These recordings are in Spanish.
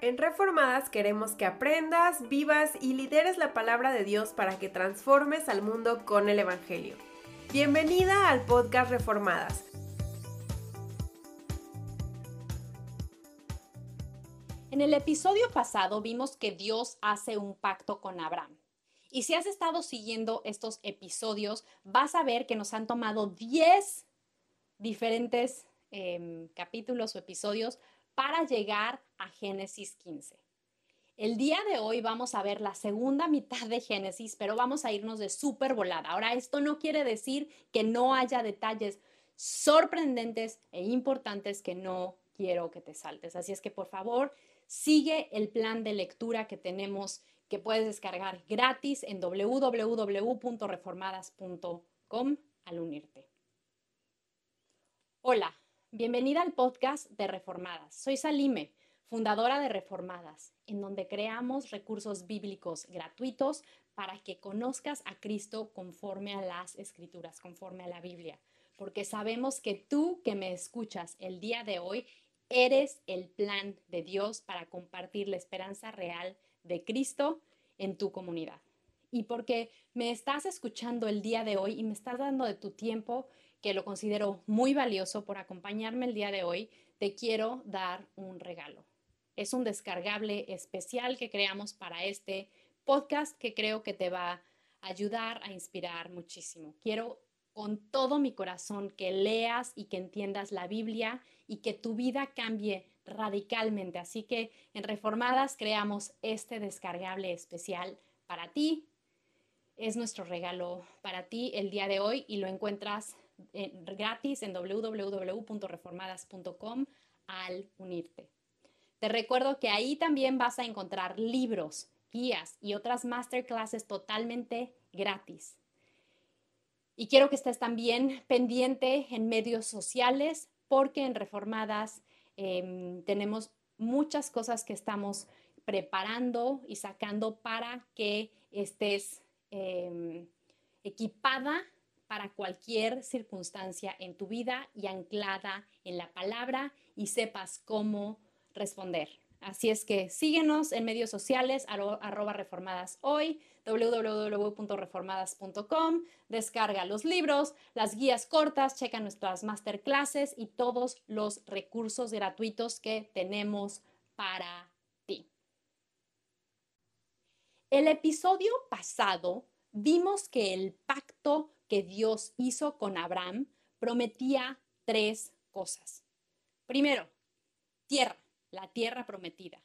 En Reformadas queremos que aprendas, vivas y lideres la palabra de Dios para que transformes al mundo con el Evangelio. Bienvenida al podcast Reformadas. En el episodio pasado vimos que Dios hace un pacto con Abraham. Y si has estado siguiendo estos episodios, vas a ver que nos han tomado 10 diferentes em, capítulos o episodios para llegar a Génesis 15. El día de hoy vamos a ver la segunda mitad de Génesis, pero vamos a irnos de súper volada. Ahora, esto no quiere decir que no haya detalles sorprendentes e importantes que no quiero que te saltes. Así es que, por favor, sigue el plan de lectura que tenemos que puedes descargar gratis en www.reformadas.com al unirte. Hola, Bienvenida al podcast de Reformadas. Soy Salime, fundadora de Reformadas, en donde creamos recursos bíblicos gratuitos para que conozcas a Cristo conforme a las escrituras, conforme a la Biblia. Porque sabemos que tú que me escuchas el día de hoy, eres el plan de Dios para compartir la esperanza real de Cristo en tu comunidad. Y porque me estás escuchando el día de hoy y me estás dando de tu tiempo, que lo considero muy valioso por acompañarme el día de hoy, te quiero dar un regalo. Es un descargable especial que creamos para este podcast que creo que te va a ayudar a inspirar muchísimo. Quiero con todo mi corazón que leas y que entiendas la Biblia y que tu vida cambie radicalmente. Así que en Reformadas creamos este descargable especial para ti. Es nuestro regalo para ti el día de hoy y lo encuentras gratis en www.reformadas.com al unirte. Te recuerdo que ahí también vas a encontrar libros, guías y otras masterclasses totalmente gratis. Y quiero que estés también pendiente en medios sociales porque en Reformadas em, tenemos muchas cosas que estamos preparando y sacando para que estés em, equipada para cualquier circunstancia en tu vida y anclada en la palabra y sepas cómo responder. Así es que síguenos en medios sociales, arroba reformadas hoy, www.reformadas.com, descarga los libros, las guías cortas, checa nuestras masterclasses y todos los recursos gratuitos que tenemos para ti. El episodio pasado vimos que el pacto que Dios hizo con Abraham prometía tres cosas. Primero, tierra, la tierra prometida.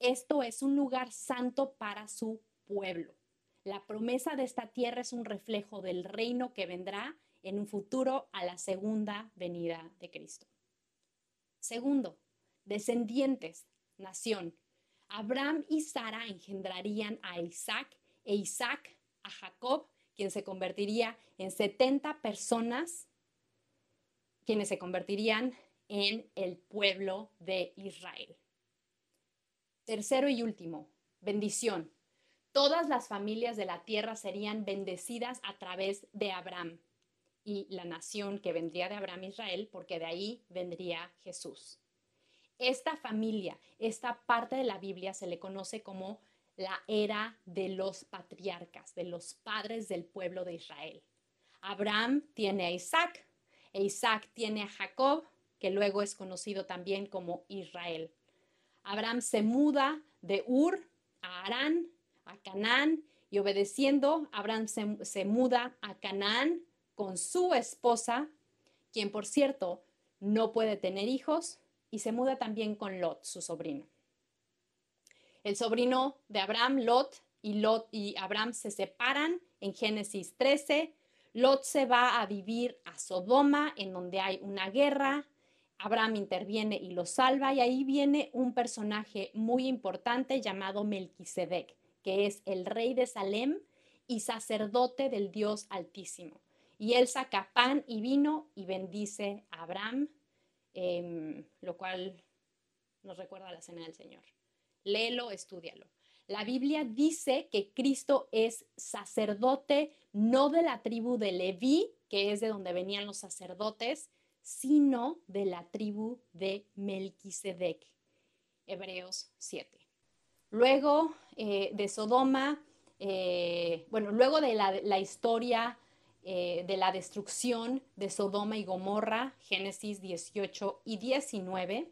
Esto es un lugar santo para su pueblo. La promesa de esta tierra es un reflejo del reino que vendrá en un futuro a la segunda venida de Cristo. Segundo, descendientes, nación. Abraham y Sara engendrarían a Isaac e Isaac a Jacob quien se convertiría en 70 personas, quienes se convertirían en el pueblo de Israel. Tercero y último, bendición. Todas las familias de la tierra serían bendecidas a través de Abraham y la nación que vendría de Abraham Israel, porque de ahí vendría Jesús. Esta familia, esta parte de la Biblia se le conoce como la era de los patriarcas, de los padres del pueblo de Israel. Abraham tiene a Isaac, e Isaac tiene a Jacob, que luego es conocido también como Israel. Abraham se muda de Ur a Arán, a Canaán, y obedeciendo, Abraham se, se muda a Canaán con su esposa, quien por cierto no puede tener hijos, y se muda también con Lot, su sobrino. El sobrino de Abraham, Lot, y Lot y Abraham se separan en Génesis 13. Lot se va a vivir a Sodoma, en donde hay una guerra. Abraham interviene y lo salva, y ahí viene un personaje muy importante llamado Melquisedec, que es el rey de Salem y sacerdote del Dios Altísimo. Y él saca pan y vino y bendice a Abraham, em, lo cual nos recuerda la cena del Señor léelo, estúdialo. La Biblia dice que Cristo es sacerdote no de la tribu de Leví, que es de donde venían los sacerdotes, sino de la tribu de Melquisedec. Hebreos 7. Luego eh, de Sodoma, eh, bueno, luego de la, historia eh, de la destrucción de Sodoma y Gomorra, Génesis 18 y 19,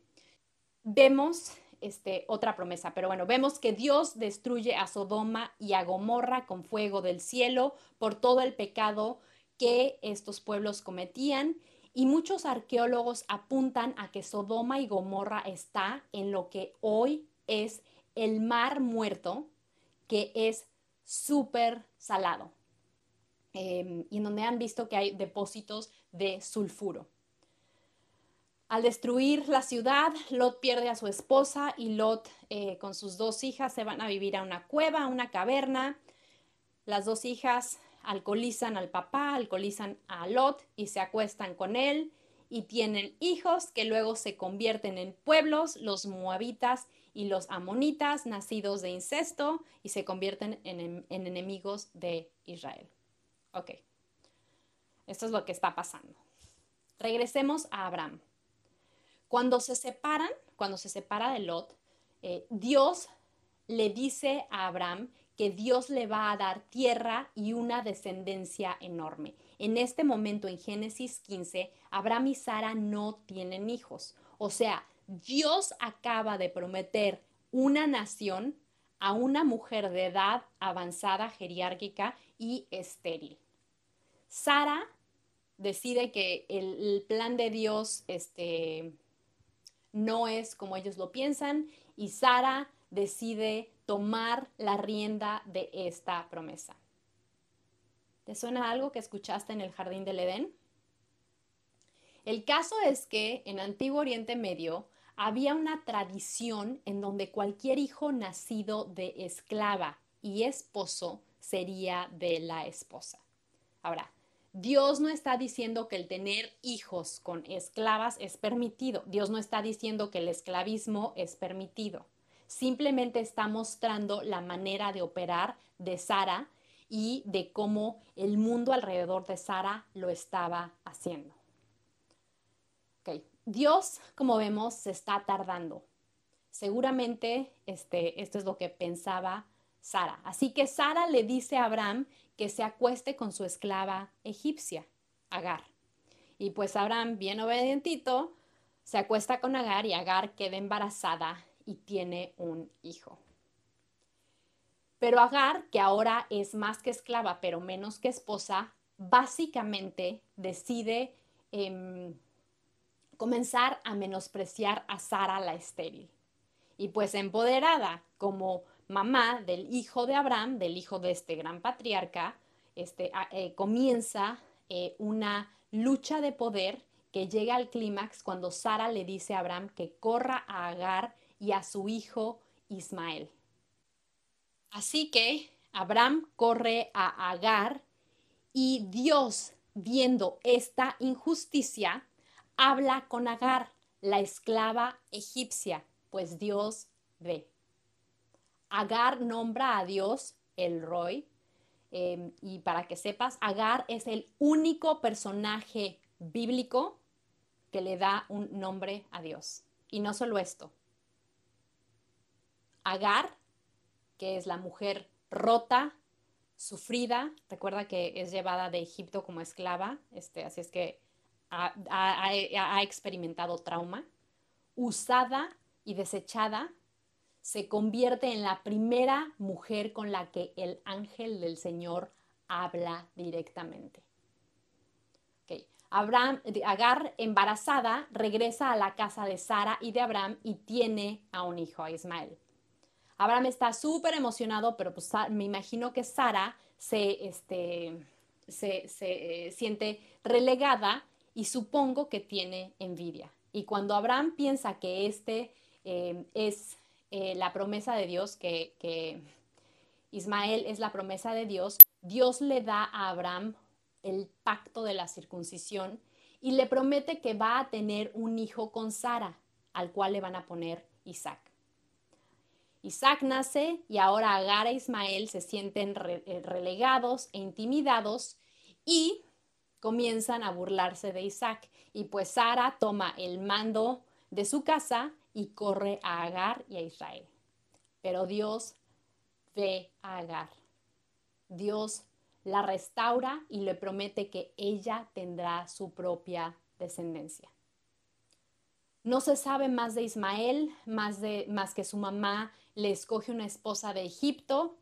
vemos este, otra promesa, pero bueno, vemos que Dios destruye a Sodoma y a Gomorra con fuego del cielo por todo el pecado que estos pueblos cometían y muchos arqueólogos apuntan a que Sodoma y Gomorra está en lo que hoy es el mar muerto, que es súper salado, em, y en donde han visto que hay depósitos de sulfuro. Al destruir la ciudad, Lot pierde a su esposa y Lot eh, con sus dos hijas se van a vivir a una cueva, a una caverna. Las dos hijas alcoholizan al papá, alcoholizan a Lot y se acuestan con él y tienen hijos que luego se convierten en pueblos, los moabitas y los amonitas, nacidos de incesto y se convierten en, en enemigos de Israel. Ok, esto es lo que está pasando. Regresemos a Abraham. Cuando se separan, cuando se separa de Lot, eh, Dios le dice a Abraham que Dios le va a dar tierra y una descendencia enorme. En este momento, en Génesis 15, Abraham y Sara no tienen hijos. O sea, Dios acaba de prometer una nación a una mujer de edad avanzada, geriárquica y estéril. Sara decide que el, plan de Dios este, no es como ellos lo piensan y Sara decide tomar la rienda de esta promesa. ¿Te suena algo que escuchaste en el jardín del Edén? El caso es que en Antiguo Oriente Medio había una tradición en donde cualquier hijo nacido de esclava y esposo sería de la esposa. Ahora, Dios no está diciendo que el tener hijos con esclavas es permitido. Dios no está diciendo que el esclavismo es permitido. Simplemente está mostrando la manera de operar de Sara y de cómo el mundo alrededor de Sara lo estaba haciendo. Dios, como vemos, se está tardando. Seguramente este, esto es lo que pensaba Sara. Así que Sara le dice a Abraham que se acueste con su esclava egipcia, Agar. Y pues Abraham, bien obedientito, se acuesta con Agar y Agar queda embarazada y tiene un hijo. Pero Agar, que ahora es más que esclava, pero menos que esposa, básicamente decide em, comenzar a menospreciar a Sara la estéril. Y pues empoderada como mamá del hijo de Abraham, del hijo de este gran patriarca, este, eh, comienza eh, una lucha de poder que llega al clímax cuando Sara le dice a Abraham que corra a Agar y a su hijo Ismael. Así que Abraham corre a Agar y Dios, viendo esta injusticia, habla con Agar, la esclava egipcia, pues Dios ve. Agar nombra a Dios el Roy. Em, y para que sepas, Agar es el único personaje bíblico que le da un nombre a Dios. Y no solo esto. Agar, que es la mujer rota, sufrida, recuerda que es llevada de Egipto como esclava, este, así es que ha, ha experimentado trauma, usada y desechada se convierte en la primera mujer con la que el ángel del Señor habla directamente. Abraham, Agar, embarazada, regresa a la casa de Sara y de Abraham y tiene a un hijo, a Ismael. Abraham está súper emocionado, pero pues, me imagino que Sara se, este, se, eh, siente relegada y supongo que tiene envidia. Y cuando Abraham piensa que este eh, es eh, la promesa de Dios, que, Ismael es la promesa de Dios, Dios le da a Abraham el pacto de la circuncisión y le promete que va a tener un hijo con Sara, al cual le van a poner Isaac. Isaac nace y ahora Agar e Ismael se sienten eh, relegados e intimidados y comienzan a burlarse de Isaac. Y pues Sara toma el mando de su casa y corre a Agar y a Israel. Pero Dios ve a Agar. Dios la restaura y le promete que ella tendrá su propia descendencia. No se sabe más de Ismael, más, de, más que su mamá le escoge una esposa de Egipto.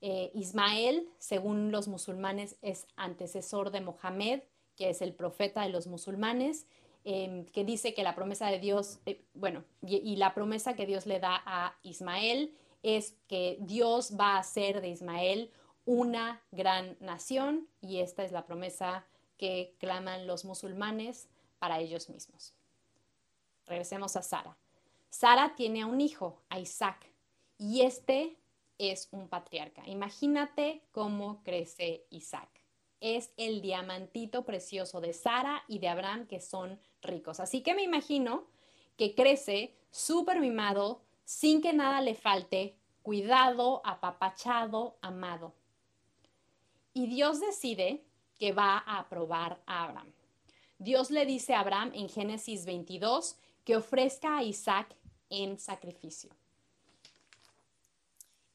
Eh, Ismael, según los musulmanes, es antecesor de Mohamed, que es el profeta de los musulmanes, em, que dice que la promesa de Dios, eh, bueno, y, la promesa que Dios le da a Ismael es que Dios va a hacer de Ismael una gran nación y esta es la promesa que claman los musulmanes para ellos mismos. Regresemos a Sara. Sara tiene a un hijo, a Isaac, y este es un patriarca. Imagínate cómo crece Isaac. Es el diamantito precioso de Sara y de Abraham que son ricos. Así que me imagino que crece súper mimado, sin que nada le falte, cuidado, apapachado, amado. Y Dios decide que va a aprobar a Abraham. Dios le dice a Abraham en Génesis 22 que ofrezca a Isaac en sacrificio.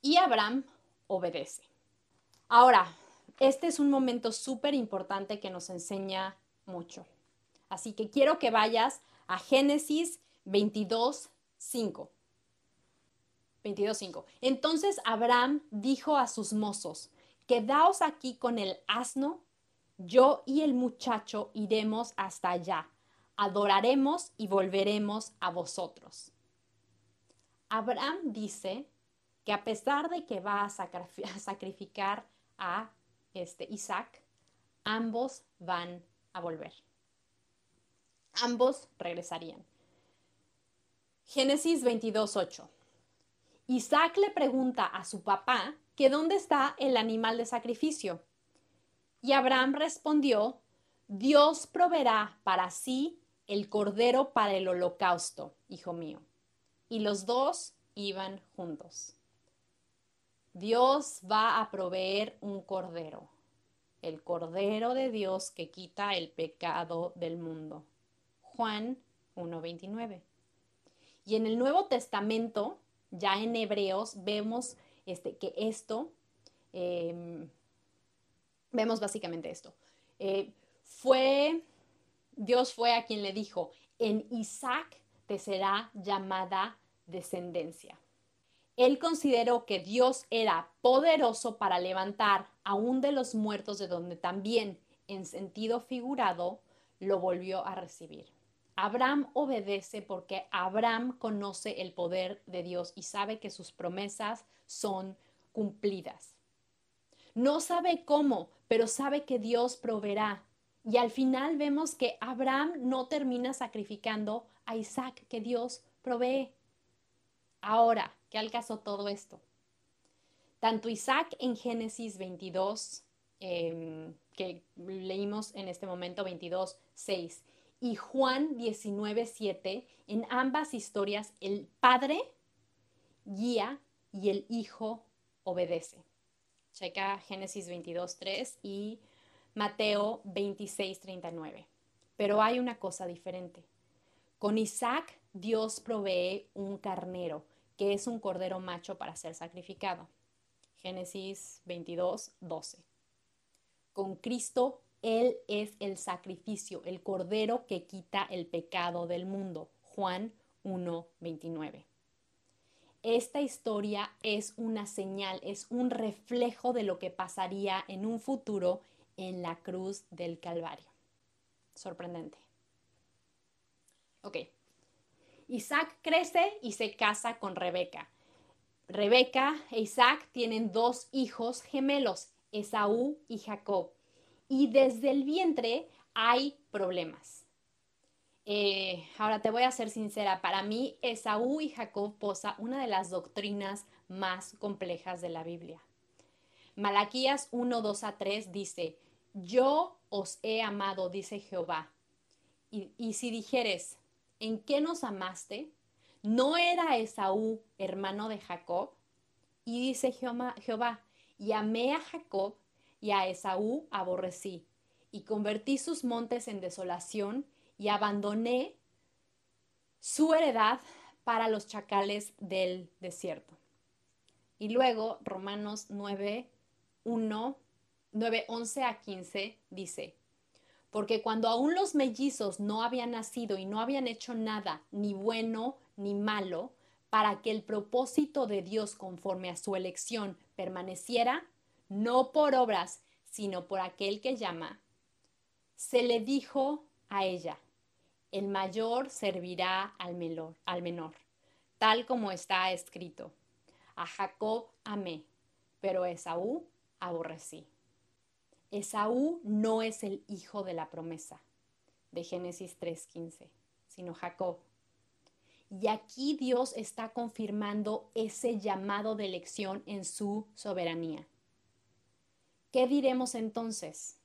Y Abraham obedece. Ahora, este es un momento súper importante que nos enseña mucho. Así que quiero que vayas a Génesis 22, 5. 22.5. Entonces Abraham dijo a sus mozos, quedaos aquí con el asno, yo y el muchacho iremos hasta allá adoraremos y volveremos a vosotros. Abraham dice que a pesar de que va a sacrificar a este Isaac, ambos van a volver. Ambos regresarían. Génesis 22:8. Isaac le pregunta a su papá que dónde está el animal de sacrificio. Y Abraham respondió, Dios proveerá para sí el cordero para el holocausto, hijo mío. Y los dos iban juntos. Dios va a proveer un cordero, el cordero de Dios que quita el pecado del mundo. Juan 1.29. Y en el Nuevo Testamento, ya en Hebreos, vemos este, que esto, em, vemos básicamente esto. Eh, fue Dios fue a quien le dijo, en Isaac te será llamada descendencia. Él consideró que Dios era poderoso para levantar aún de los muertos de donde también, en sentido figurado, lo volvió a recibir. Abraham obedece porque Abraham conoce el poder de Dios y sabe que sus promesas son cumplidas. No sabe cómo, pero sabe que Dios proveerá y al final vemos que Abraham no termina sacrificando a Isaac que Dios provee. Ahora, ¿qué al caso todo esto? Tanto Isaac en Génesis 22, em, que leímos en este momento 22, 6, y Juan 19, 7, en ambas historias el padre guía y el hijo obedece. Checa Génesis 22, 3 y Mateo 26, 39. Pero hay una cosa diferente. Con Isaac Dios provee un carnero, que es un cordero macho para ser sacrificado. Génesis 22, 12. Con Cristo Él es el sacrificio, el cordero que quita el pecado del mundo. Juan 1, 29. Esta historia es una señal, es un reflejo de lo que pasaría en un futuro en la cruz del Calvario. Sorprendente. Ok. Isaac crece y se casa con Rebeca. Rebeca e Isaac tienen dos hijos gemelos, Esaú y Jacob. Y desde el vientre hay problemas. Eh, ahora te voy a ser sincera, para mí Esaú y Jacob posa una de las doctrinas más complejas de la Biblia. Malaquías 1, 2 a 3 dice, yo os he amado, dice Jehová. Y, si dijeres, ¿en qué nos amaste? ¿No era Esaú hermano de Jacob? Y dice Jehová, y amé a Jacob y a Esaú aborrecí, y convertí sus montes en desolación, y abandoné su heredad para los chacales del desierto. Y luego Romanos 9, 1, 9, 11 a 15 dice, porque cuando aún los mellizos no habían nacido y no habían hecho nada, ni bueno ni malo, para que el propósito de Dios conforme a su elección permaneciera, no por obras, sino por aquel que llama, se le dijo a ella, el mayor servirá al menor, al menor, tal como está escrito. A Jacob amé, pero a Esaú aborrecí. Esaú no es el hijo de la promesa de Génesis 3.15, sino Jacob. Y aquí Dios está confirmando ese llamado de elección en su soberanía. ¿Qué diremos entonces?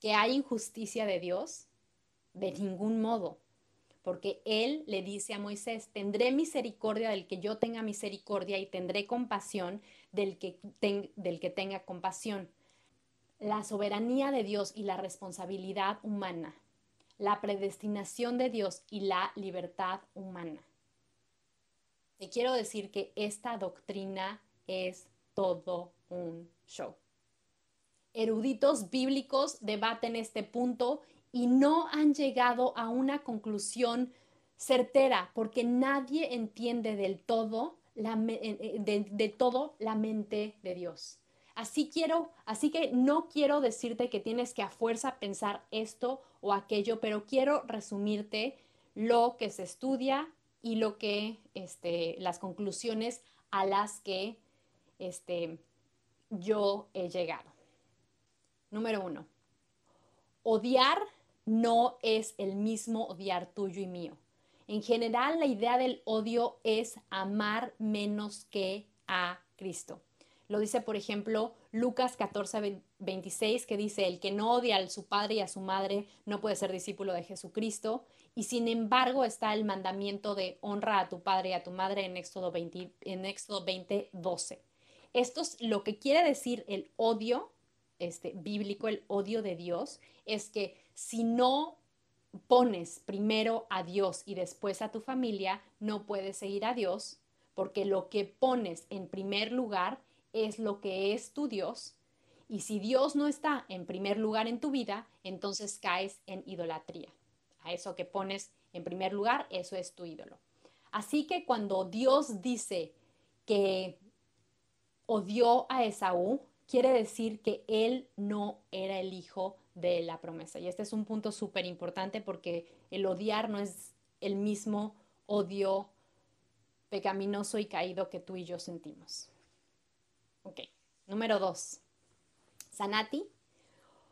¿Que hay injusticia de Dios? De ningún modo porque él le dice a Moisés, tendré misericordia del que yo tenga misericordia y tendré compasión del que, del que tenga compasión. La soberanía de Dios y la responsabilidad humana, la predestinación de Dios y la libertad humana. Te quiero decir que esta doctrina es todo un show. Eruditos bíblicos debaten este punto y no han llegado a una conclusión certera porque nadie entiende del todo la, eh, eh, de, todo la mente de Dios. Así quiero, así que no quiero decirte que tienes que a fuerza pensar esto o aquello, pero quiero resumirte lo que se estudia y lo que, este, las conclusiones a las que este, yo he llegado. Número uno, odiar no es el mismo odiar tuyo y mío. En general, la idea del odio es amar menos que a Cristo. Lo dice, por ejemplo, Lucas 14, 26, que dice, el que no odia a su padre y a su madre no puede ser discípulo de Jesucristo. Y sin embargo está el mandamiento de honra a tu padre y a tu madre en Éxodo 20, en Éxodo 20 12. Esto es lo que quiere decir el odio este, bíblico, el odio de Dios, es que si no pones primero a Dios y después a tu familia, no puedes seguir a Dios, porque lo que pones en primer lugar es lo que es tu Dios. Y si Dios no está en primer lugar en tu vida, entonces caes en idolatría. A eso que pones en primer lugar, eso es tu ídolo. Así que cuando Dios dice que odió a Esaú, quiere decir que él no era el hijo de la promesa. Y este es un punto súper importante porque el odiar no es el mismo odio pecaminoso y caído que tú y yo sentimos. Ok, número dos. Sanati,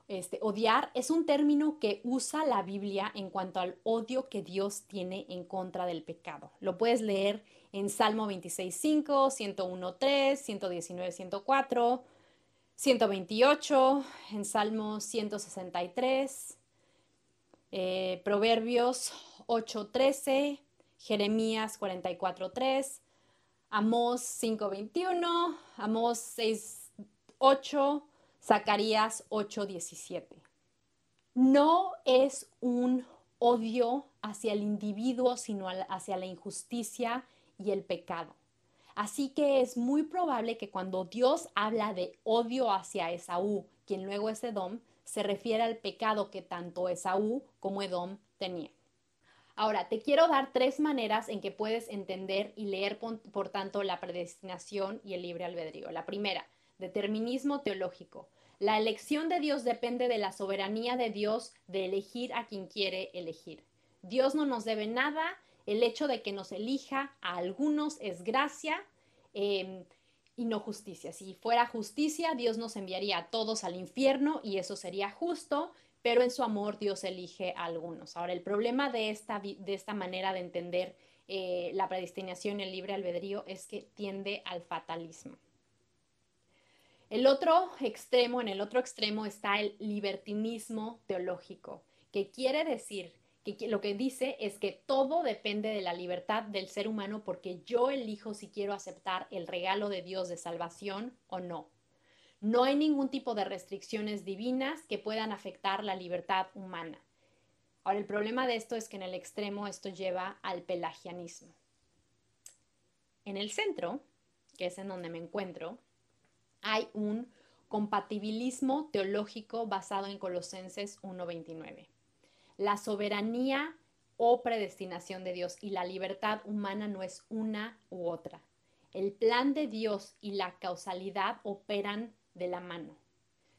este, odiar es un término que usa la Biblia en cuanto al odio que Dios tiene en contra del pecado. Lo puedes leer en Salmo 26.5, 101.3, 119.104, 128, en Salmo 163, eh, Proverbios 8.13, Jeremías 44.3, Amós 5.21, Amós 6.8, Zacarías 8.17. No es un odio hacia el individuo, sino hacia la injusticia y el pecado. Así que es muy probable que cuando Dios habla de odio hacia Esaú, quien luego es Edom, se refiere al pecado que tanto Esaú como Edom tenían. Ahora, te quiero dar tres maneras en que puedes entender y leer, por, tanto, la predestinación y el libre albedrío. La primera, determinismo teológico. La elección de Dios depende de la soberanía de Dios de elegir a quien quiere elegir. Dios no nos debe nada el hecho de que nos elija a algunos es gracia em, y no justicia. Si fuera justicia, Dios nos enviaría a todos al infierno y eso sería justo, pero en su amor Dios elige a algunos. Ahora, el problema de esta, de esta manera de entender eh, la predestinación y el libre albedrío es que tiende al fatalismo. El otro extremo, en el otro extremo está el libertinismo teológico, que quiere decir que lo que dice es que todo depende de la libertad del ser humano porque yo elijo si quiero aceptar el regalo de Dios de salvación o no. No hay ningún tipo de restricciones divinas que puedan afectar la libertad humana. Ahora, el problema de esto es que en el extremo esto lleva al pelagianismo. En el centro, que es en donde me encuentro, hay un compatibilismo teológico basado en Colosenses 1.29. La soberanía o predestinación de Dios y la libertad humana no es una u otra. El plan de Dios y la causalidad operan de la mano.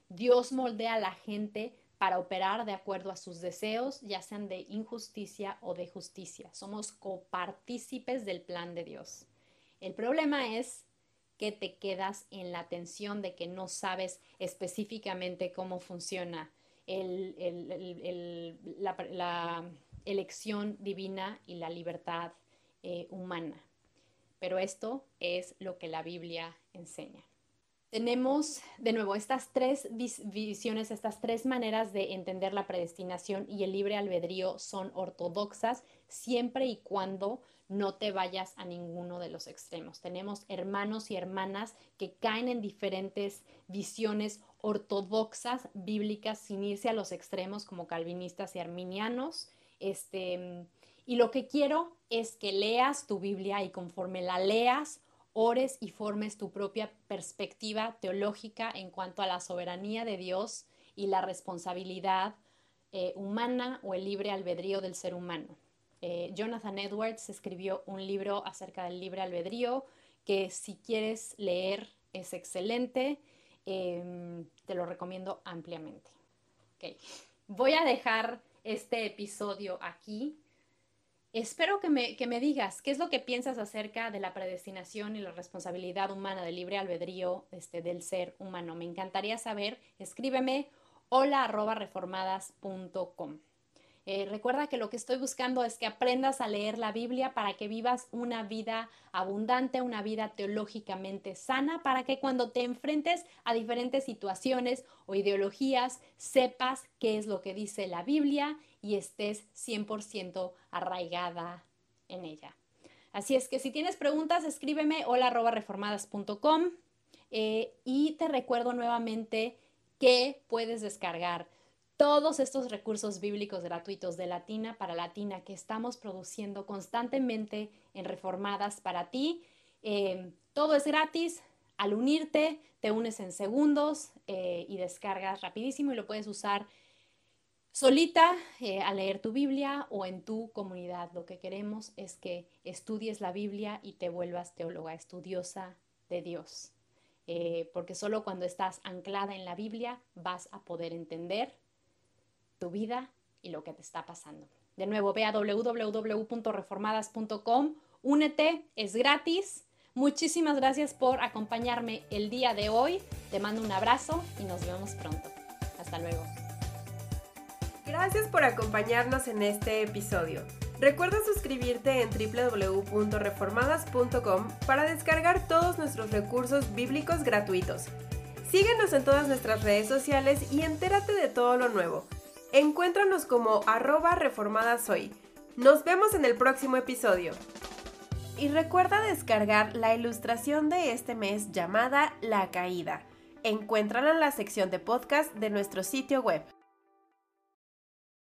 Dios moldea a la gente para operar de acuerdo a sus deseos, ya sean de injusticia o de justicia. Somos copartícipes del plan de Dios. El problema es que te quedas en la tensión de que no sabes específicamente cómo funciona la, elección divina y la libertad eh, humana. Pero esto es lo que la Biblia enseña tenemos de nuevo estas tres visiones, estas tres maneras de entender la predestinación y el libre albedrío son ortodoxas siempre y cuando no te vayas a ninguno de los extremos. Tenemos hermanos y hermanas que caen en diferentes visiones ortodoxas bíblicas sin irse a los extremos como calvinistas y arminianos. Este, y lo que quiero es que leas tu Biblia y conforme la leas, ores y formes tu propia perspectiva teológica en cuanto a la soberanía de Dios y la responsabilidad eh, humana o el libre albedrío del ser humano. Eh, Jonathan Edwards escribió un libro acerca del libre albedrío que si quieres leer es excelente, em, te lo recomiendo ampliamente. Voy a dejar este episodio aquí Espero que me, que me digas qué es lo que piensas acerca de la predestinación y la responsabilidad humana del libre albedrío este, del ser humano. Me encantaría saber. Escríbeme hola arroba reformadas.com. Eh, recuerda que lo que estoy buscando es que aprendas a leer la Biblia para que vivas una vida abundante, una vida teológicamente sana, para que cuando te enfrentes a diferentes situaciones o ideologías sepas qué es lo que dice la Biblia y estés 100% arraigada en ella. Así es que si tienes preguntas, escríbeme hola reformadas.com eh, y te recuerdo nuevamente que puedes descargar todos estos recursos bíblicos gratuitos de Latina para Latina que estamos produciendo constantemente en Reformadas para ti. Eh, todo es gratis. Al unirte, te unes en segundos eh, y descargas rapidísimo y lo puedes usar solita eh, a leer tu Biblia o en tu comunidad. Lo que queremos es que estudies la Biblia y te vuelvas teóloga estudiosa de Dios. porque solo cuando estás anclada en la Biblia vas a poder entender tu vida y lo que te está pasando. De nuevo, ve a www.reformadas.com, únete, es gratis. Muchísimas gracias por acompañarme el día de hoy. Te mando un abrazo y nos vemos pronto. Hasta luego. Gracias por acompañarnos en este episodio. Recuerda suscribirte en www.reformadas.com para descargar todos nuestros recursos bíblicos gratuitos. Síguenos en todas nuestras redes sociales y entérate de todo lo nuevo. Encuéntranos como arroba reformadas hoy. Nos vemos en el próximo episodio. Y recuerda descargar la ilustración de este mes llamada La Caída. Encuéntrala en la sección de podcast de nuestro sitio web.